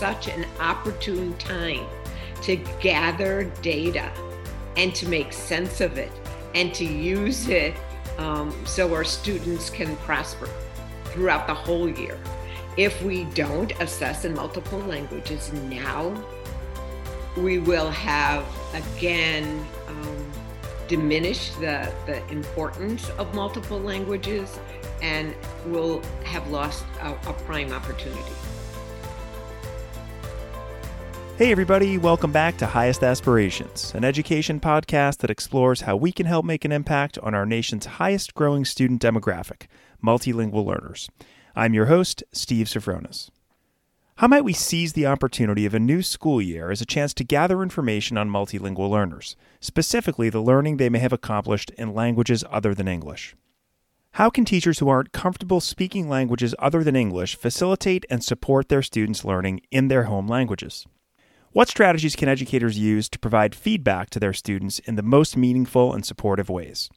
such an opportune time to gather data and to make sense of it and to use it um, so our students can prosper throughout the whole year. If we don't assess in multiple languages now, we will have again um, diminished the, the importance of multiple languages and we'll have lost a, a prime opportunity. Hey, everybody, welcome back to Highest Aspirations, an education podcast that explores how we can help make an impact on our nation's highest growing student demographic, multilingual learners. I'm your host, Steve Sofronis. How might we seize the opportunity of a new school year as a chance to gather information on multilingual learners, specifically the learning they may have accomplished in languages other than English? How can teachers who aren't comfortable speaking languages other than English facilitate and support their students' learning in their home languages? What strategies can educators use to provide feedback to their students in the most meaningful and supportive ways?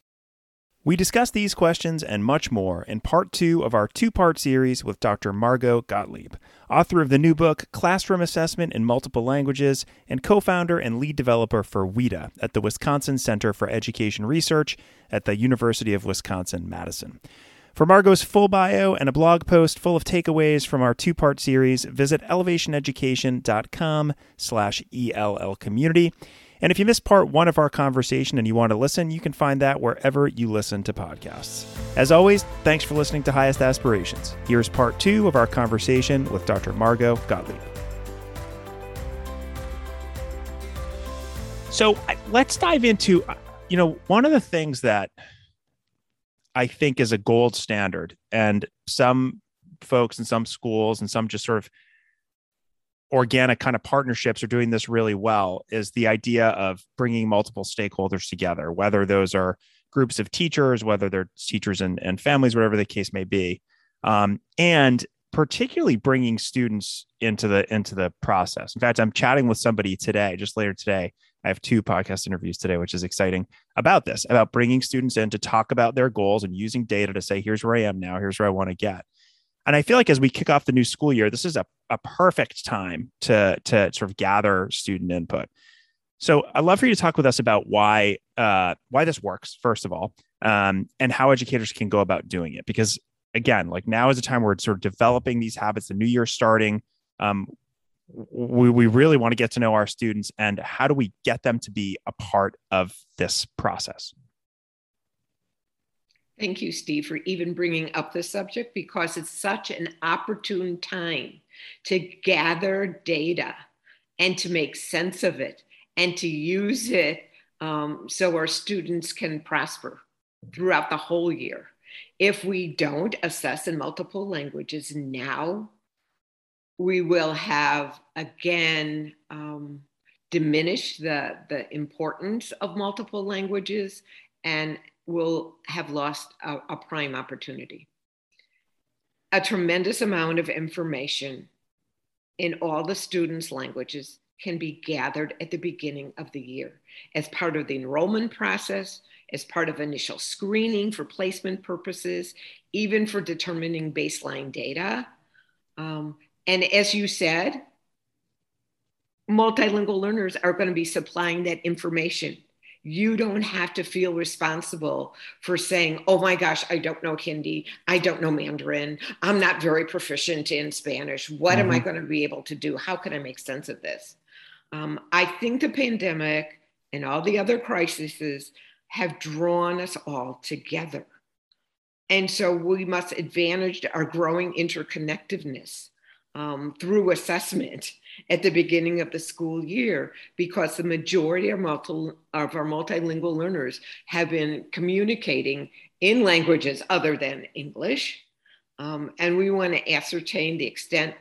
We discuss these questions and much more in part two of our two part series with Dr. Margot Gottlieb, author of the new book Classroom Assessment in Multiple Languages and co founder and lead developer for WIDA at the Wisconsin Center for Education Research at the University of Wisconsin Madison. For Margot's full bio and a blog post full of takeaways from our two-part series, visit ellevationeducation.com slash ELL community. And if you missed part one of our conversation and you want to listen, you can find that wherever you listen to podcasts. As always, thanks for listening to Highest Aspirations. Here's part two of our conversation with Dr. Margot Gottlieb. So let's dive into, uh, you know, one of the things that I think is a gold standard. And some folks in some schools and some just sort of organic kind of partnerships are doing this really well is the idea of bringing multiple stakeholders together, whether those are groups of teachers, whether they're teachers and, and families, whatever the case may be. Um, and particularly bringing students into the into the process. In fact, I'm chatting with somebody today, just later today, I have two podcast interviews today, which is exciting about this, about bringing students in to talk about their goals and using data to say, here's where I am now, here's where I want to get. And I feel like as we kick off the new school year, this is a, a perfect time to, to sort of gather student input. So I'd love for you to talk with us about why uh, why this works, first of all, um, and how educators can go about doing it. Because again, like now is a time where it's sort of developing these habits, the new year starting. Um, we, we really want to get to know our students and how do we get them to be a part of this process? Thank you steve for even bringing up the subject because it's such an opportune time to gather data and to make sense of it and to use it um, so our students can prosper throughout the whole year. If we don't assess in multiple languages now we will have again um, diminished the, the importance of multiple languages and will have lost a, a prime opportunity. A tremendous amount of information in all the students' languages can be gathered at the beginning of the year as part of the enrollment process, as part of initial screening for placement purposes, even for determining baseline data. Um, and as you said, multilingual learners are going to be supplying that information. You don't have to feel responsible for saying, oh my gosh, I don't know Hindi. I don't know Mandarin. I'm not very proficient in Spanish. What mm-hmm. am I mm-hmm. going to be able to do? How can I make sense of this? Um, I think the pandemic and all the other crises have drawn us all together. And so we must advantage our growing interconnectedness um, through assessment at the beginning of the school year because the majority of, multi, of our multilingual learners have been communicating in languages other than English. Um, and we want to ascertain the extent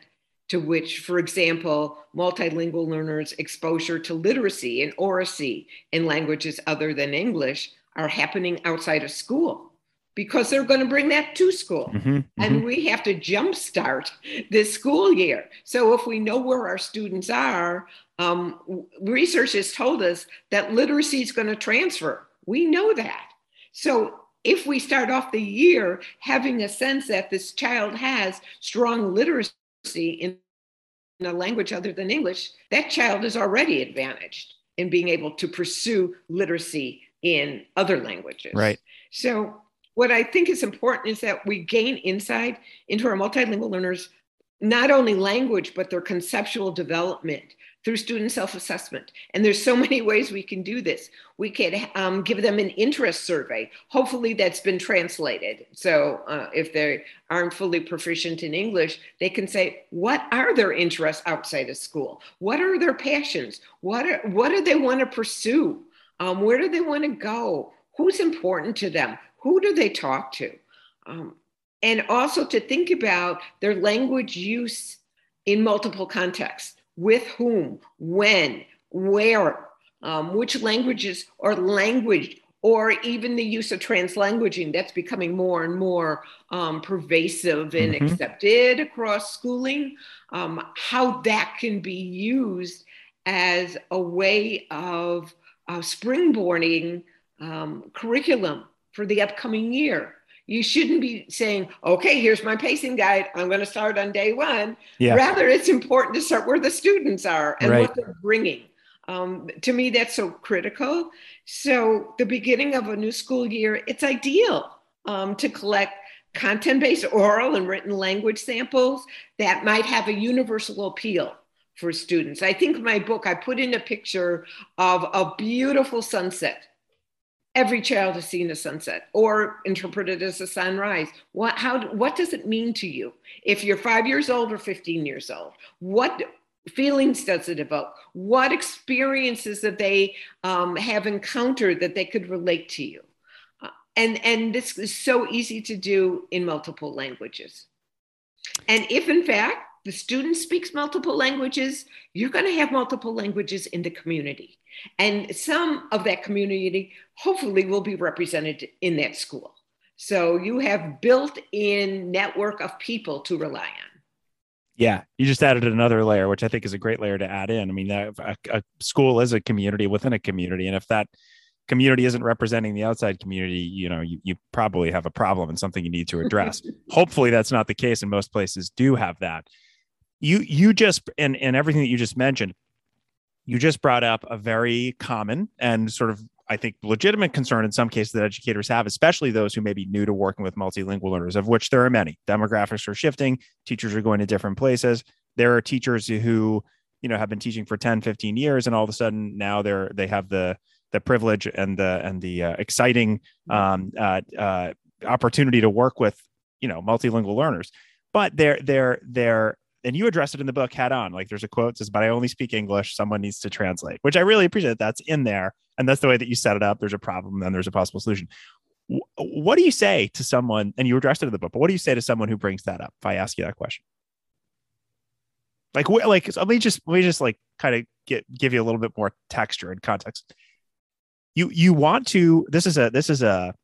to which, for example, multilingual learners' exposure to literacy and oracy in languages other than English are happening outside of school because they're going to bring that to school. Mm-hmm, mm-hmm. And we have to jumpstart this school year. So if we know where our students are, um, research has told us that literacy is going to transfer. We know that. So if we start off the year having a sense that this child has strong literacy in a language other than English, that child is already advantaged in being able to pursue literacy in other languages. Right. So, what I think is important is that we gain insight into our multilingual learners, not only language, but their conceptual development through student self-assessment. And there's so many ways we can do this. We could um, give them an interest survey. Hopefully that's been translated. So uh, if they aren't fully proficient in english they can say what are their interests outside of school? What are their passions? What are, what do they want to pursue? Um, where do they want to go? Who's important to them who do they talk to? Um, and also to think about their language use in multiple contexts. With whom, when, where, um, which languages are language, or even the use of translanguaging that's becoming more and more um, pervasive and mm-hmm. accepted across schooling, um, how that can be used as a way of uh, springboarding um, curriculum for the upcoming year. You shouldn't be saying, okay, here's my pacing guide. I'm going to start on day one. Yeah. Rather, it's important to start where the students are and right. what they're bringing. Um, to me, that's so critical. So, the beginning of a new school year, it's ideal um, to collect content based oral and written language samples that might have a universal appeal for students. I think my book, I put in a picture of a beautiful sunset every child has seen a sunset or interpreted as a sunrise. What how what does it mean to you? If you're 5 years old or 15 years old what feelings does it evoke? What experiences that they um, have encountered that they could relate to you? Uh, and and this is so easy to do in multiple languages. And if in fact the student speaks multiple languages, you're going to have multiple languages in the community. And some of that community hopefully will be represented in that school. So you have built in network of people to rely on. Yeah, you just added another layer, which I think is a great layer to add in. I mean, a, a school is a community within a community. And if that community isn't representing the outside community, you know, you, you probably have a problem and something you need to address. Hopefully that's not the case. And most places do have that you you just and and everything that you just mentioned you just brought up a very common and sort of I think legitimate concern in some cases that educators have, especially those who may be new to working with multilingual learners, of which there are many. Demographics are shifting, teachers are going to different places. There are teachers who, you know, have been teaching for 10, 15 years, and all of a sudden now they're they have the the privilege and the and the uh, exciting um, uh, uh, opportunity to work with, you know, multilingual learners. But they're they're they're and you address it in the book head on. Like there's a quote says, "But I only speak English. Someone needs to translate," which I really appreciate. That's in there, and that's the way that you set it up. There's a problem, then there's a possible solution. What do you say to someone? And you addressed it in the book, but what do you say to someone who brings that up? If I ask you that question, like, like let me just let me just like kind of get give you a little bit more texture and context. You you want to. This is a this is a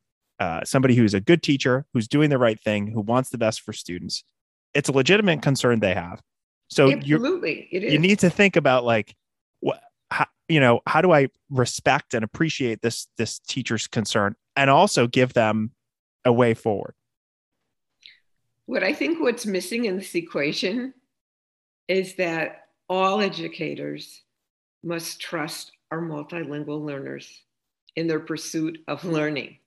uh, somebody who's a good teacher, who's doing the right thing, who wants the best for students it's a legitimate concern they have. So absolutely, you need to think about like what how, you know how do I respect and appreciate this this teacher's concern and also give them a way forward. What I think what's missing in this equation is that all educators must trust our multilingual learners in their pursuit of learning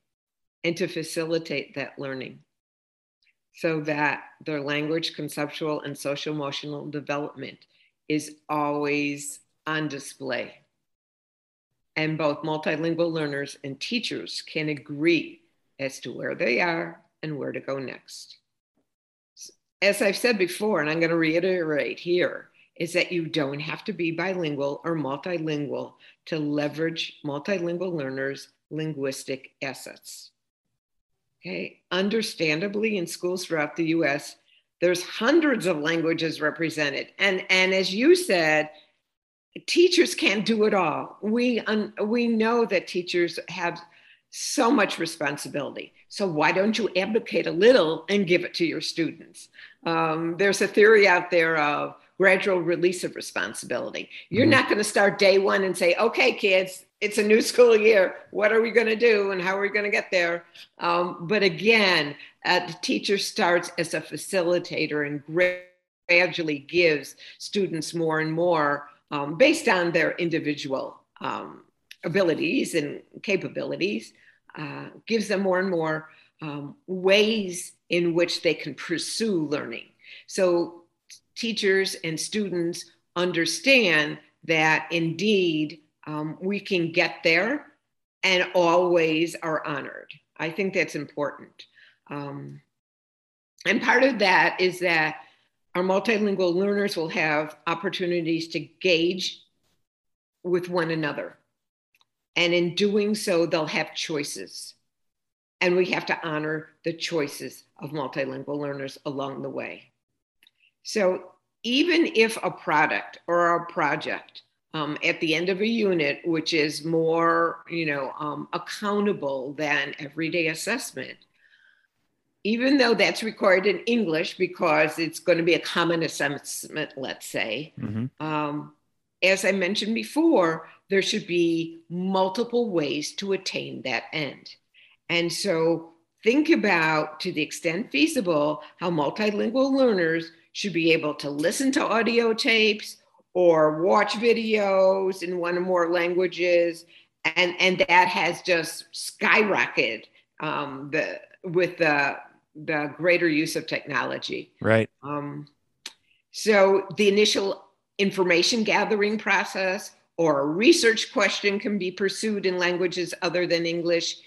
and to facilitate that learning so that their language, conceptual, and social emotional development is always on display. And both multilingual learners and teachers can agree as to where they are and where to go next. As I've said before, and I'm going to reiterate here, is that you don't have to be bilingual or multilingual to leverage multilingual learners' linguistic assets. Okay, understandably, in schools throughout the US, there's hundreds of languages represented. And, and as you said, teachers can't do it all. We, un, we know that teachers have so much responsibility. So why don't you abdicate a little and give it to your students? Um, there's a theory out there of gradual release of responsibility. You're mm-hmm. not going to start day one and say, okay, kids, it's a new school year. What are we going to do and how are we going to get there? Um, but again, uh, the teacher starts as a facilitator and gradually gives students more and more um, based on their individual um, abilities and capabilities, uh, gives them more and more um, ways in which they can pursue learning. So teachers and students understand that indeed um, we can get there and always are honored. I think that's important. Um, and part of that is that our multilingual learners will have opportunities to gauge with one another. And in doing so, they'll have choices. And we have to honor the choices of multilingual learners along the way. So even if a product or a project um, at the end of a unit, which is more, you know, um, accountable than everyday assessment, even though that's required in English because it's going to be a common assessment, let's say, mm-hmm. um, as I mentioned before, there should be multiple ways to attain that end. And so think about, to the extent feasible, how multilingual learners should be able to listen to audio tapes or watch videos in one or more languages. And, and that has just skyrocketed um, the, with the, the greater use of technology. Right. Um, so the initial information gathering process or a research question can be pursued in languages other than English.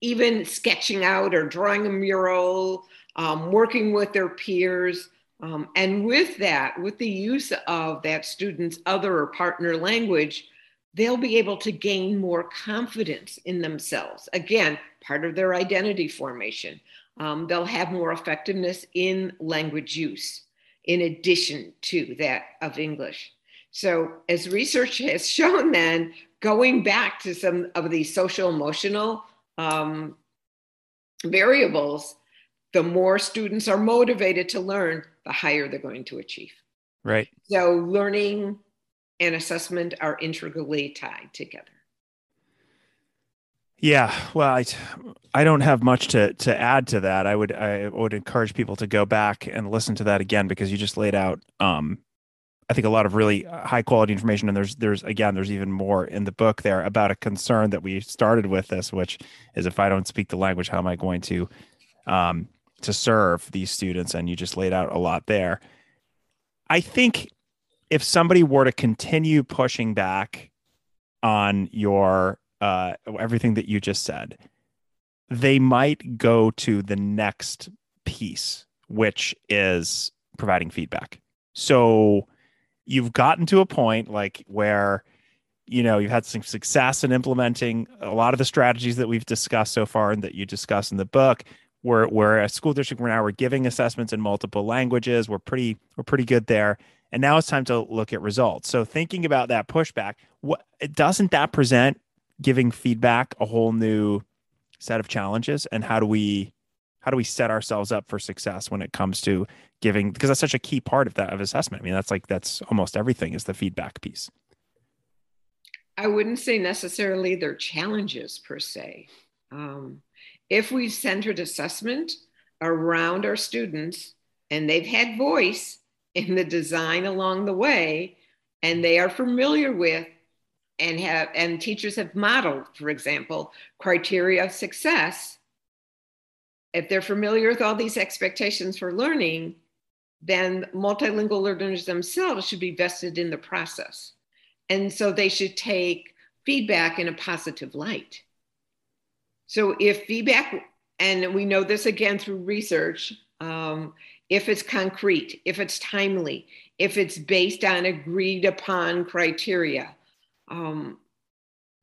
Even sketching out or drawing a mural, um, working with their peers, um, and with that, with the use of that student's other or partner language, they'll be able to gain more confidence in themselves. Again, part of their identity formation. Um, they'll have more effectiveness in language use in addition to that of English. So, as research has shown, then going back to some of these social emotional um, variables, the more students are motivated to learn, the higher they're going to achieve. Right. So learning and assessment are integrally tied together. Yeah, well, I, I don't have much to to add to that. I would I would encourage people to go back and listen to that again because you just laid out um, I think a lot of really high quality information and there's there's again there's even more in the book there about a concern that we started with this which is if I don't speak the language how am I going to um, to serve these students and you just laid out a lot there. I think if somebody were to continue pushing back on your uh, everything that you just said they might go to the next piece which is providing feedback. So you've gotten to a point like where you know you've had some success in implementing a lot of the strategies that we've discussed so far and that you discuss in the book we're we're a school district where now we're giving assessments in multiple languages. We're pretty we're pretty good there. And now it's time to look at results. So thinking about that pushback, what doesn't that present giving feedback a whole new set of challenges? And how do we how do we set ourselves up for success when it comes to giving because that's such a key part of that of assessment. I mean, that's like that's almost everything is the feedback piece. I wouldn't say necessarily they're challenges per se. Um, if we've centered assessment around our students and they've had voice in the design along the way and they are familiar with and have and teachers have modeled for example criteria of success if they're familiar with all these expectations for learning then multilingual learners themselves should be vested in the process. And so they should take feedback in a positive light so if feedback, and we know this again through research, um, if it's concrete, if it's timely, if it's based on agreed upon criteria, um,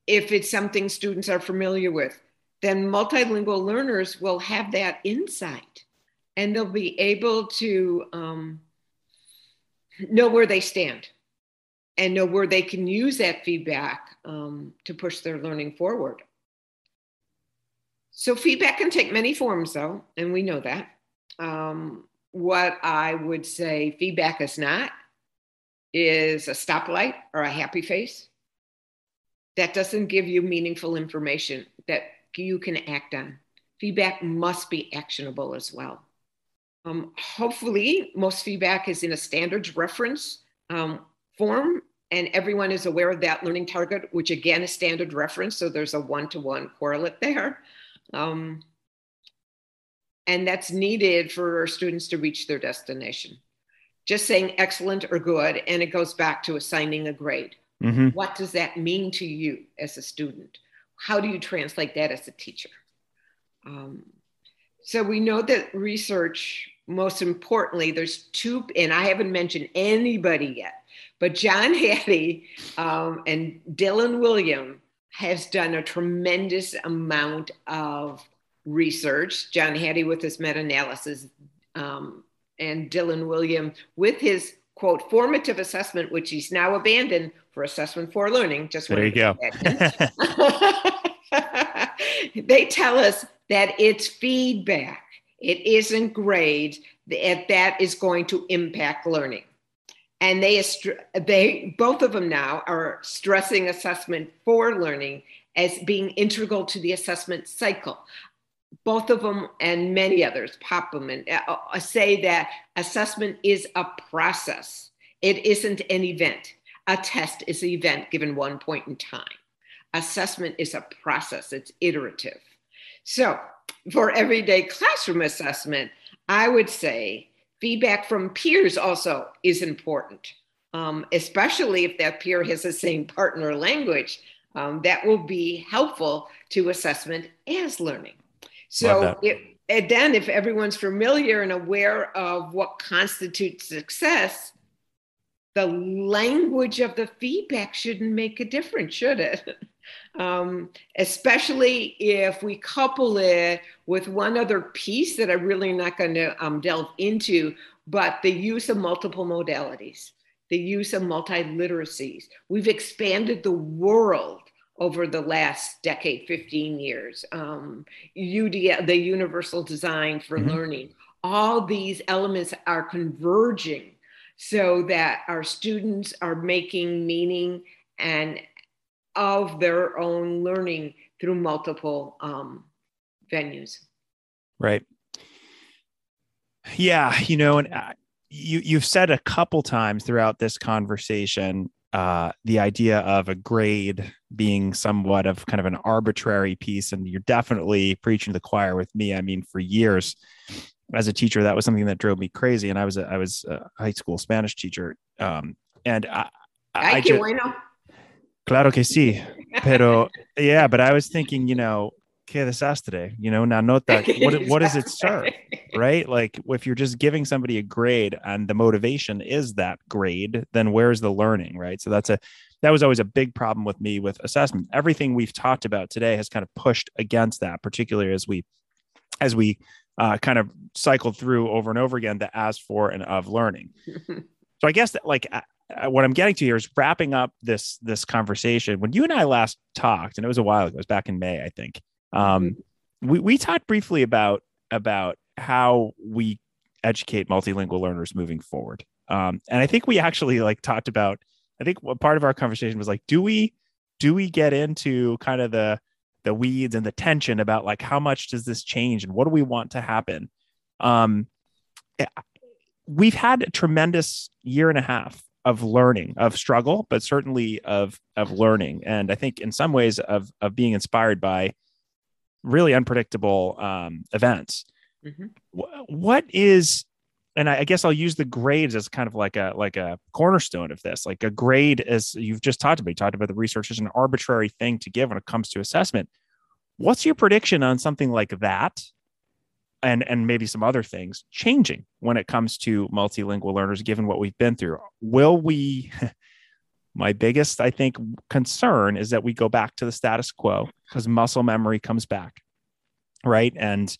if it's something students are familiar with, then multilingual learners will have that insight and they'll be able to um, know where they stand and know where they can use that feedback um, to push their learning forward. So feedback can take many forms, though, and we know that. Um, what I would say feedback is not is a stoplight or a happy face. That doesn't give you meaningful information that you can act on. Feedback must be actionable as well. Um, hopefully, most feedback is in a standards reference um, form, and everyone is aware of that learning target, which again is standard reference. So there's a one to one correlate there. Um, and that's needed for our students to reach their destination. Just saying excellent or good, and it goes back to assigning a grade. Mm-hmm. What does that mean to you as a student? How do you translate that as a teacher? Um, so we know that research, most importantly, there's two, and I haven't mentioned anybody yet, but John Hattie um, and Dylan Wiliam has done a tremendous amount of research. John Hattie with his meta-analysis, um, and Dylan Wiliam with his quote formative assessment, which he's now abandoned for assessment for learning. Just there you go. they tell us that it's feedback. It isn't grades that that is going to impact learning. And they, they both of them now are stressing assessment for learning as being integral to the assessment cycle. Both of them and many others, Popham and uh, uh, say that assessment is a process. It isn't an event. A test is an event given one point in time. Assessment is a process. It's iterative. So for everyday classroom assessment, I would say feedback from peers also is important, um, especially if that peer has the same partner language. Um, that will be helpful to assessment as learning. So, it, and then if everyone's familiar and aware of what constitutes success, the language of the feedback shouldn't make a difference, should it? um, especially if we couple it with one other piece that I'm really not going to um, delve into, but the use of multiple modalities, the use of multiliteracies. We've expanded the world over the last decade, 15 years. Um, UD, the universal design for mm-hmm. learning. All these elements are converging so that our students are making meaning and of their own learning through multiple um, venues. Right. Yeah, you know, and uh, you you've said a couple times throughout this conversation uh, the idea of a grade being somewhat of kind of an arbitrary piece, and you're definitely preaching to the choir with me. I mean, for years as a teacher, that was something that drove me crazy, and I was a, I was a high school Spanish teacher, um, and I, I, I just, Claro que sí. Pero yeah, but I was thinking, you know, que desastre, you know, now note that what, what does it serve? Right. Like if you're just giving somebody a grade and the motivation is that grade, then where's the learning? Right. So that's a, that was always a big problem with me with assessment. Everything we've talked about today has kind of pushed against that, particularly as we, as we uh, kind of cycled through over and over again the as for and of learning. so I guess that like what I'm getting to here is wrapping up this this conversation. When you and I last talked, and it was a while ago, it was back in May, I think. Um, mm-hmm. we we talked briefly about about how we educate multilingual learners moving forward. Um, and I think we actually like talked about. I think what part of our conversation was like, do we do we get into kind of the the weeds and the tension about like how much does this change and what do we want to happen? Um, eh, we've had a tremendous year and a half of learning, of struggle, but certainly of of learning, and I think in some ways of of being inspired by really unpredictable um, events. Mm-hmm. What is, and I, I guess I'll use the grades as kind of like a like a cornerstone of this. Like a grade, as you've just talked about, you talked about the research as an arbitrary thing to give when it comes to assessment. What's your prediction on something like that and and maybe some other things changing when it comes to multilingual learners given what we've been through. Will we my biggest i think concern is that we go back to the status quo because muscle memory comes back right? And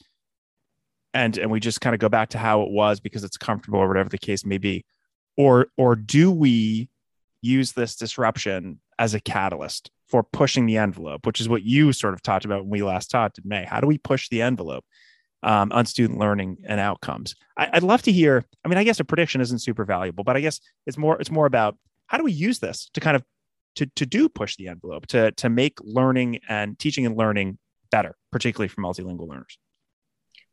and and we just kind of go back to how it was because it's comfortable or whatever the case may be. Or or do we use this disruption as a catalyst for pushing the envelope which is what you sort of talked about when we last talked in may? How do we push the envelope um, on student learning and outcomes. I, would love to hear. I mean, I guess a prediction isn't super valuable, but I guess it's more it's more about how do we use this to kind of to to do push the envelope to to make learning and teaching and learning better, particularly for multilingual learners.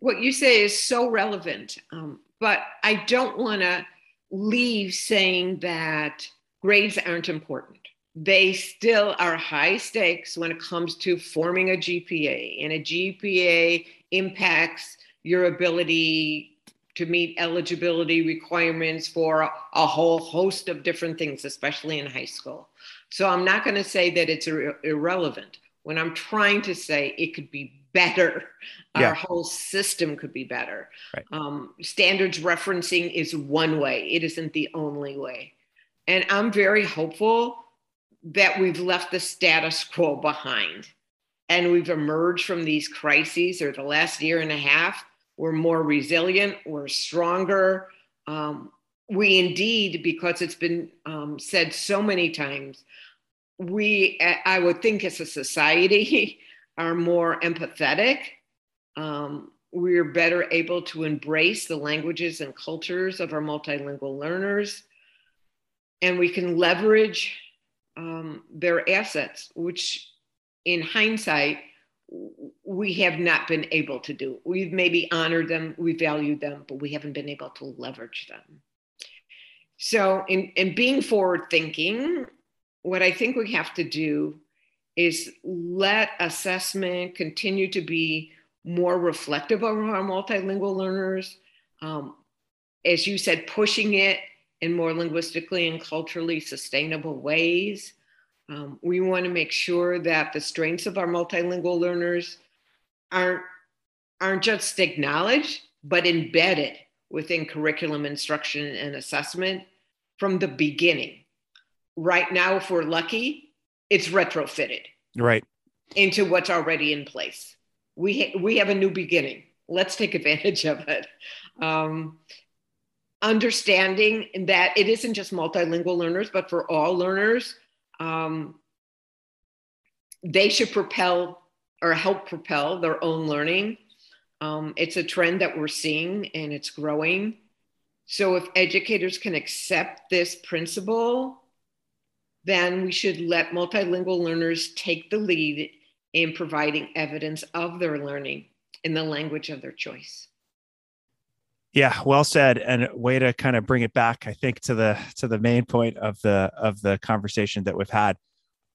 what you say is so relevant, um, but I don't want to leave saying that grades aren't important. They still are high stakes when it comes to forming a GPA, and a GPA impacts your ability to meet eligibility requirements for a, whole host of different things, especially in high school. So I'm not going to say that it's ir- irrelevant. When I'm trying to say it could be better, yeah. our whole system could be better. Right. Um, standards referencing is one way, it isn't the only way. And I'm very hopeful that we've left the status quo behind and we've emerged from these crises or the last year and a half. We're more resilient, we're stronger. Um, we indeed, because it's been um, said so many times, we, I would think as a society, are more empathetic. Um, we're better able to embrace the languages and cultures of our multilingual learners. And we can leverage um, their assets, which in hindsight, we have not been able to do. We've maybe honored them, we valued them, but we haven't been able to leverage them. So, in, in being forward thinking, what I think we have to do is let assessment continue to be more reflective of our multilingual learners. Um, as you said, pushing it in more linguistically and culturally sustainable ways. Um, we want to make sure that the strengths of our multilingual learners aren't, aren't just acknowledged, but embedded within curriculum instruction and assessment from the beginning. Right now, if we're lucky, it's retrofitted right into what's already in place. We ha- we have a new beginning. Let's take advantage of it. Um, understanding that it isn't just multilingual learners, but for all learners, um, they should propel or help propel their own learning. Um, it's a trend that we're seeing and it's growing. So if educators can accept this principle then we should let multilingual learners take the lead in providing evidence of their learning in the language of their choice. Yeah, well said, and way to kind of bring it back. I think to the to the main point of the of the conversation that we've had.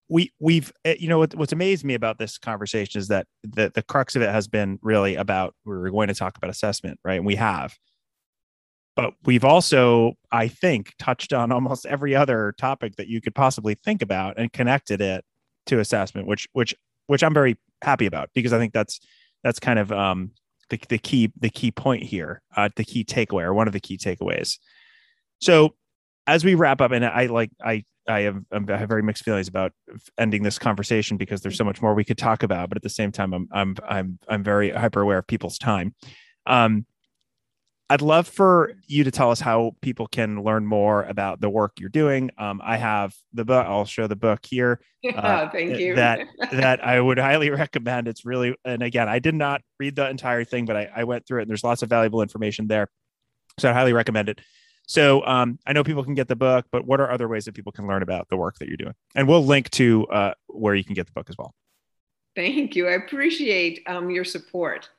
We we've eh, you know what, what's amazed me about this conversation is that the the crux of it has been really about we're going to talk about assessment, right? And we have, but we've also i think touched on almost every other topic that you could possibly think about and connected it to assessment which which which i'm very happy about because i think that's that's kind of um the, the key the key point here uh the key takeaway or one of the key takeaways so as we wrap up and i like i I have, I have very mixed feelings about ending this conversation because there's so much more we could talk about, but at the same time, I'm I'm I'm I'm very hyper aware of people's time. Um, I'd love for you to tell us how people can learn more about the work you're doing. Um, I have the book. I'll show the book here. Uh, Thank you. that that I would highly recommend. It's really, and again, I did not read the entire thing, but I, I went through it. and There's lots of valuable information there, so I highly recommend it. So um, I know people can get the book, but what are other ways that people can learn about the work that you're doing? And we'll link to uh, where you can get the book as well. Thank you. I appreciate um, your support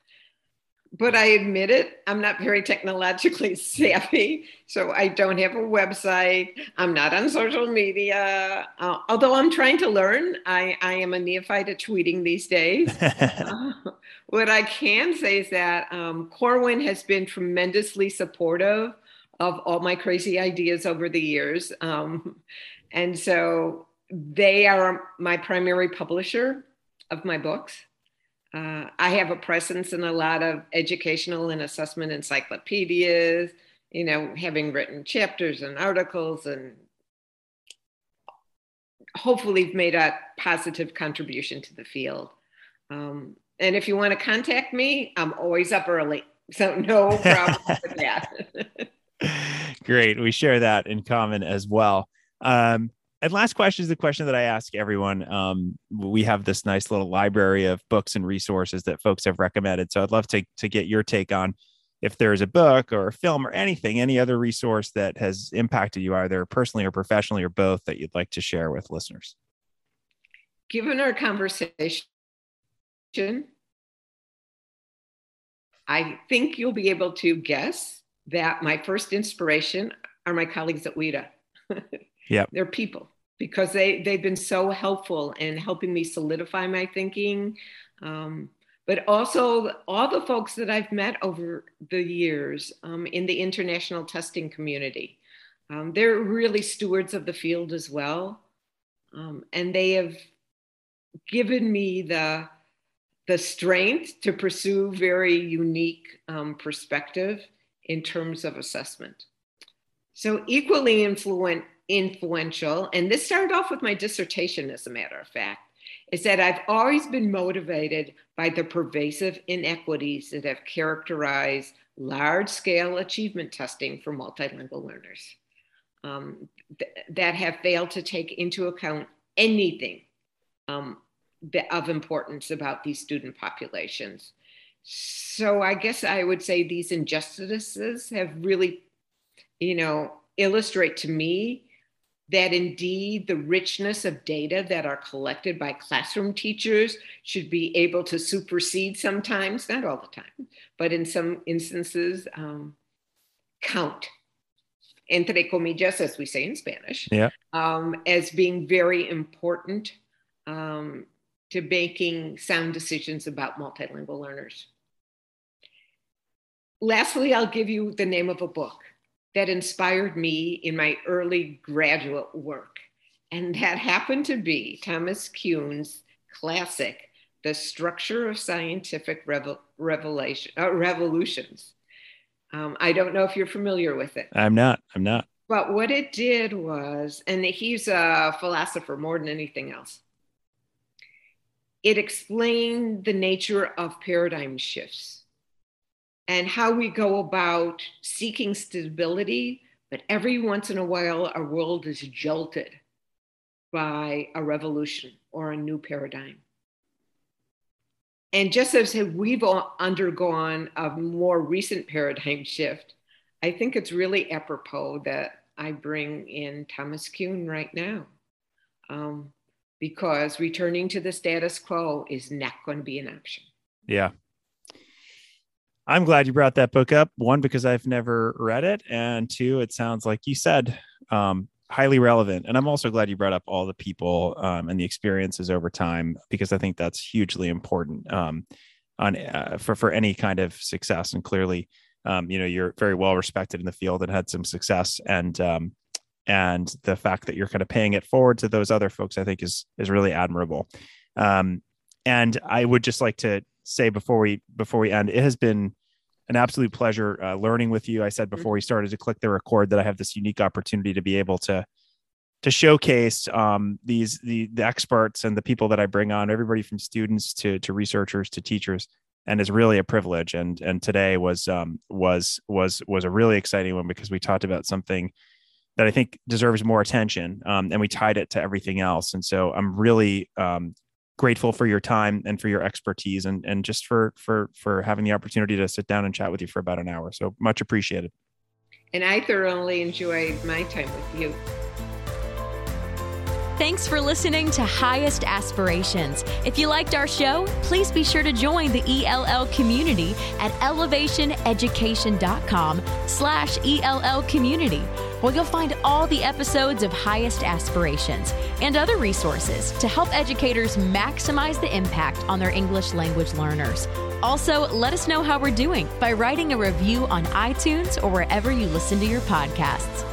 but I admit it, I'm not very technologically savvy. So I don't have a website. I'm not on social media. Uh, although I'm trying to learn, I, I am a neophyte at tweeting these days. uh, what I can say is that um, Corwin has been tremendously supportive of all my crazy ideas over the years. Um, and so they are my primary publisher of my books. Uh, I have a presence in a lot of educational and assessment encyclopedias, you know, having written chapters and articles and hopefully made a positive contribution to the field. Um, and if you want to contact me, I'm always up early. So no problem with that. Great. We share that in common as well. Um, and last question is the question that I ask everyone. Um, we have this nice little library of books and resources that folks have recommended. So I'd love to to get your take on if there's a book or a film or anything, any other resource that has impacted you either personally or professionally or both that you'd like to share with listeners. Given our conversation, I think you'll be able to guess that my first inspiration are my colleagues at WIDA. yeah. They're people because they, they've been so helpful in helping me solidify my thinking. Um, but also all the folks that I've met over the years um, in the international testing community. Um, they're really stewards of the field as well. Um, and they have given me the, the strength to pursue very unique um, perspective in terms of assessment. So equally influent, influential, and this started off with my dissertation, as a matter of fact, is that I've always been motivated by the pervasive inequities that have characterized large scale achievement testing for multilingual learners um, th- that have failed to take into account anything um, of importance about these student populations. So I guess I would say these injustices have really, you know, illustrate to me that indeed the richness of data that are collected by classroom teachers should be able to supersede sometimes, not all the time, but in some instances, um, count, entre comillas, as we say in Spanish, yeah. um, as being very important um, to making sound decisions about multilingual learners. Lastly, I'll give you the name of a book that inspired me in my early graduate work. And that happened to be Thomas Kuhn's classic, The Structure of Scientific Revel- Revelation, uh, Revolutions. Um, I don't know if you're familiar with it. I'm not. I'm not. But what it did was, and he's a philosopher more than anything else, it explained the nature of paradigm shifts and how we go about seeking stability. But every once in a while, our world is jolted by a revolution or a new paradigm. And just as we've undergone a more recent paradigm shift, I think it's really apropos that I bring in Thomas Kuhn right now. Um, because returning to the status quo is not going to be an option. Yeah, I'm glad you brought that book up. One, because I've never read it, and two, it sounds like you said um, highly relevant. And I'm also glad you brought up all the people um, and the experiences over time because I think that's hugely important um, on uh, for for any kind of success. And clearly, um, you know, you're very well respected in the field and had some success. And um, and the fact that you're kind of paying it forward to those other folks, I think, is is really admirable. Um, and I would just like to say before we before we end, it has been an absolute pleasure uh, learning with you. I said mm-hmm. before we started to click the record that I have this unique opportunity to be able to to showcase um, these the the experts and the people that I bring on, everybody from students to to researchers to teachers, and is really a privilege. And and today was um, was was was a really exciting one because we talked about something that I think deserves more attention, um, and we tied it to everything else. And so I'm really um, grateful for your time and for your expertise and and just for for for having the opportunity to sit down and chat with you for about an hour. So much appreciated. And I thoroughly enjoyed my time with you. Thanks for listening to Highest Aspirations. If you liked our show, please be sure to join the ELL community at ellevationeducation.com slash ELL community, where you'll find all the episodes of Highest Aspirations and other resources to help educators maximize the impact on their English language learners. Also, let us know how we're doing by writing a review on iTunes or wherever you listen to your podcasts.